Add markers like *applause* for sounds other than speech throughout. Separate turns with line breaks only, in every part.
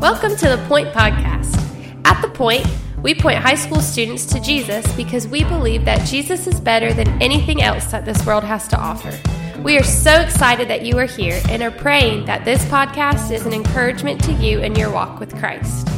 Welcome to the Point Podcast. At the Point, we point high school students to Jesus because we believe that Jesus is better than anything else that this world has to offer. We are so excited that you are here and are praying that this podcast is an encouragement to you in your walk with Christ.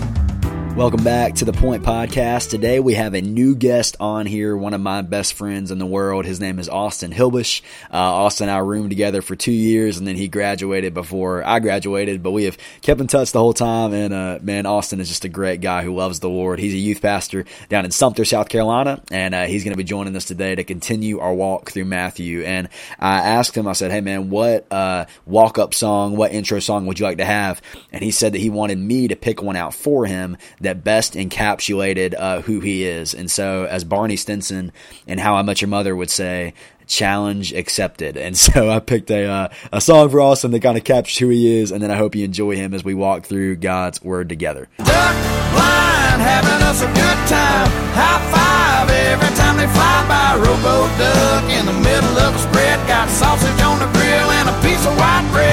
Welcome back to the Point Podcast. Today we have a new guest on here, one of my best friends in the world. His name is Austin Hilbish. Uh, Austin and I roomed together for two years and then he graduated before I graduated, but we have kept in touch the whole time. And, uh, man, Austin is just a great guy who loves the Lord. He's a youth pastor down in Sumter, South Carolina, and uh, he's going to be joining us today to continue our walk through Matthew. And I asked him, I said, hey man, what uh, walk up song, what intro song would you like to have? And he said that he wanted me to pick one out for him that best encapsulated uh, who he is. And so, as Barney Stinson and How I Met Your Mother would say, challenge accepted. And *laughs* so I picked a uh, a song for Austin that kind of captures who he is, and then I hope you enjoy him as we walk through God's Word together.
Duck blind, having us a good time. High five every time they fly by. Robo duck in the middle of a spread. Got sausage on the grill and a piece of white bread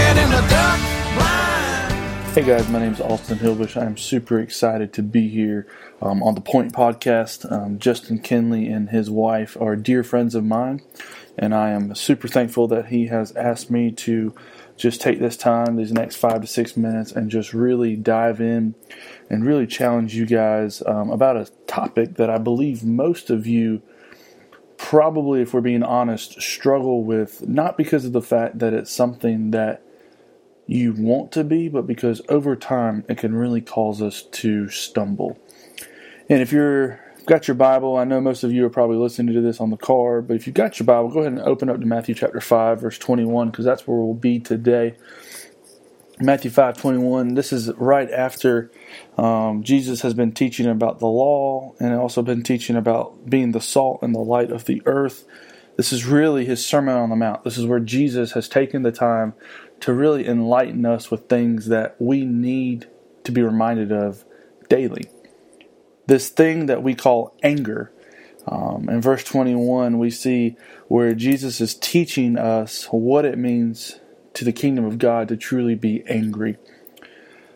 Hey guys, my name is Austin Hilbish. I'm super excited to be here um, on the Point Podcast. Um, Justin Kinley and his wife are dear friends of mine, and I am super thankful that he has asked me to just take this time, these next five to six minutes, and just really dive in and really challenge you guys um, about a topic that I believe most of you probably, if we're being honest, struggle with, not because of the fact that it's something that you want to be, but because over time it can really cause us to stumble. And if you're got your Bible, I know most of you are probably listening to this on the car, but if you've got your Bible, go ahead and open up to Matthew chapter 5, verse 21, because that's where we'll be today. Matthew 5 21, this is right after um, Jesus has been teaching about the law and also been teaching about being the salt and the light of the earth. This is really his Sermon on the Mount. This is where Jesus has taken the time to really enlighten us with things that we need to be reminded of daily. This thing that we call anger. Um, in verse 21, we see where Jesus is teaching us what it means to the kingdom of God to truly be angry.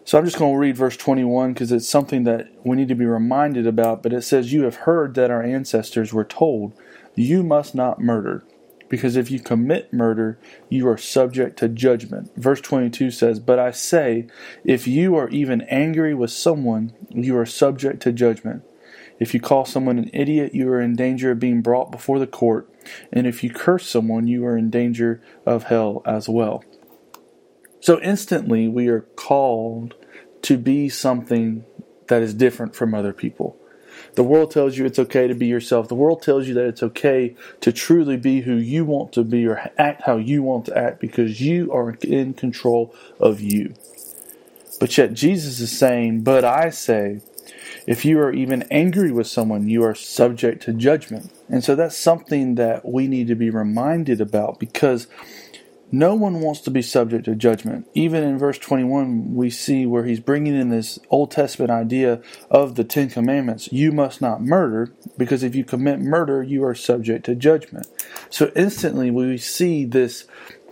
So I'm just going to read verse 21 because it's something that we need to be reminded about. But it says, You have heard that our ancestors were told, You must not murder because if you commit murder, you are subject to judgment. Verse 22 says, But I say, if you are even angry with someone, you are subject to judgment. If you call someone an idiot, you are in danger of being brought before the court. And if you curse someone, you are in danger of hell as well. So instantly, we are called to be something that is different from other people. The world tells you it's okay to be yourself. The world tells you that it's okay to truly be who you want to be or act how you want to act because you are in control of you. But yet Jesus is saying, But I say, if you are even angry with someone, you are subject to judgment. And so that's something that we need to be reminded about because no one wants to be subject to judgment. Even in verse 21, we see where he's bringing in this Old Testament idea of the Ten Commandments. You must not murder, because if you commit murder, you are subject to judgment. So instantly, we see this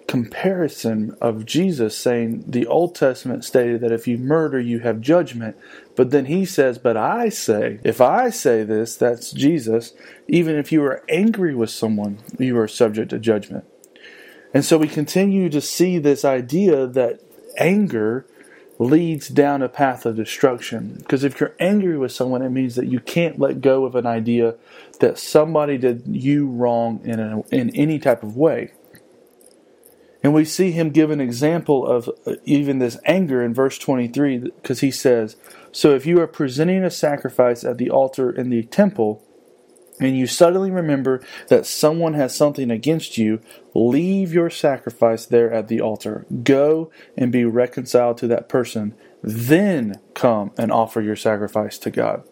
comparison of Jesus saying the Old Testament stated that if you murder, you have judgment. But then he says, But I say, if I say this, that's Jesus, even if you are angry with someone, you are subject to judgment. And so we continue to see this idea that anger leads down a path of destruction. Because if you're angry with someone, it means that you can't let go of an idea that somebody did you wrong in, a, in any type of way. And we see him give an example of uh, even this anger in verse 23 because he says, So if you are presenting a sacrifice at the altar in the temple, and you suddenly remember that someone has something against you, leave your sacrifice there at the altar. Go and be reconciled to that person. Then come and offer your sacrifice to God.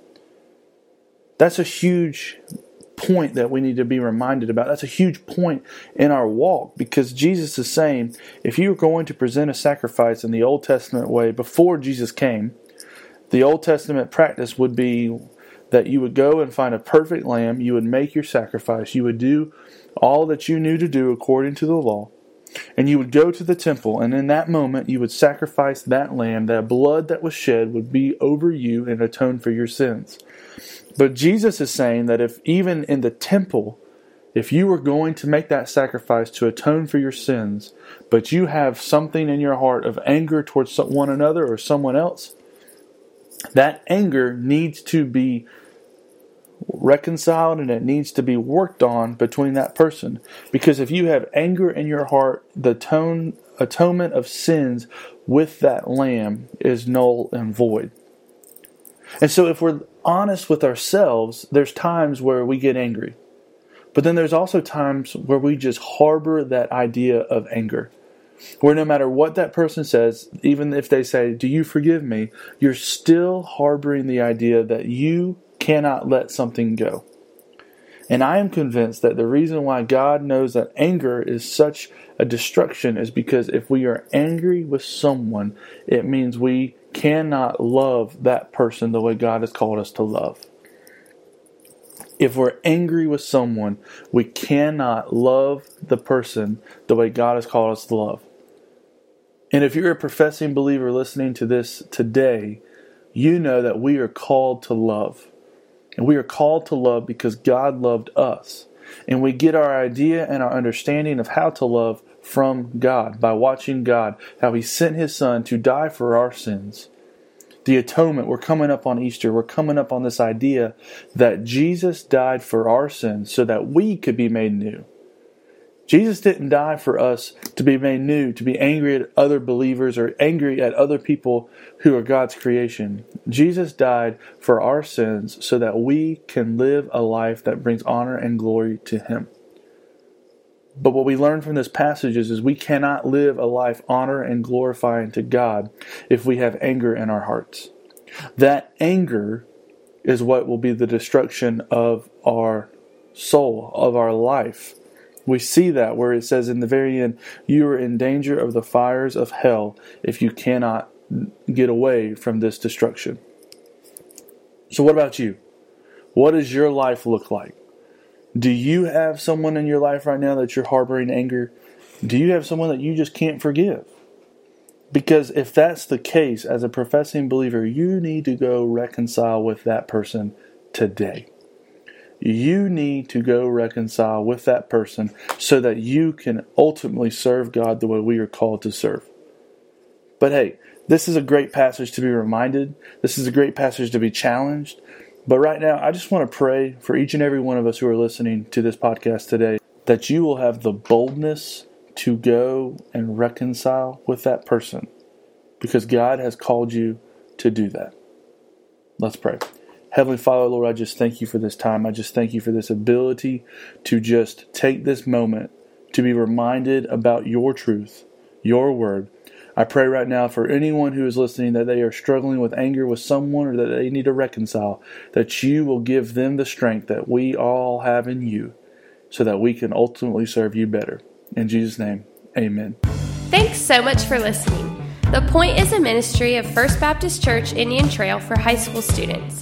That's a huge point that we need to be reminded about. That's a huge point in our walk because Jesus is saying if you're going to present a sacrifice in the Old Testament way before Jesus came, the Old Testament practice would be that you would go and find a perfect lamb, you would make your sacrifice, you would do all that you knew to do according to the law, And you would go to the temple, and in that moment you would sacrifice that lamb. That blood that was shed would be over you and atone for your sins. But Jesus is saying that if even in the temple, if you were going to make that sacrifice to atone for your sins, but you have something in your heart of anger towards one another or someone else, that anger needs to be reconciled and it needs to be worked on between that person. Because if you have anger in your heart, the tone, atonement of sins with that lamb is null and void. And so if we're honest with ourselves, there's times where we get angry. But then there's also times where we just harbor that idea of anger. Where no matter what that person says, even if they say, Do you forgive me? you're still harboring the idea that you cannot let something go. And I am convinced that the reason why God knows that anger is such a destruction is because if we are angry with someone, it means we cannot love that person the way God has called us to love. If we're angry with someone, we cannot love the person the way God has called us to love. And if you're a professing believer listening to this today, you know that we are called to love. And we are called to love because God loved us. And we get our idea and our understanding of how to love from God by watching God, how He sent His Son to die for our sins. The atonement, we're coming up on Easter, we're coming up on this idea that Jesus died for our sins so that we could be made new. Jesus didn't die for us to be made new, to be angry at other believers or angry at other people who are God's creation. Jesus died for our sins so that we can live a life that brings honor and glory to Him. But what we learn from this passage is, is we cannot live a life honor and glorifying to God if we have anger in our hearts. That anger is what will be the destruction of our soul, of our life. We see that where it says in the very end, you are in danger of the fires of hell if you cannot get away from this destruction. So, what about you? What does your life look like? Do you have someone in your life right now that you're harboring anger? Do you have someone that you just can't forgive? Because if that's the case, as a professing believer, you need to go reconcile with that person today you need to go reconcile with that person so that you can ultimately serve God the way we are called to serve. But hey, this is a great passage to be reminded. This is a great passage to be challenged. But right now, I just want to pray for each and every one of us who are listening to this podcast today that you will have the boldness to go and reconcile with that person because God has called you to do that. Let's pray. Heavenly Father, Lord, I just thank you for this time. I just thank you for this ability to just take this moment to be reminded about your truth, your word. I pray right now for anyone who is listening that they are struggling with anger with someone or that they need to reconcile, that you will give them the strength that we all have in you so that we can ultimately serve you better. In Jesus' name, amen.
Thanks so much for listening. The Point is a ministry of First Baptist Church Indian Trail for high school students.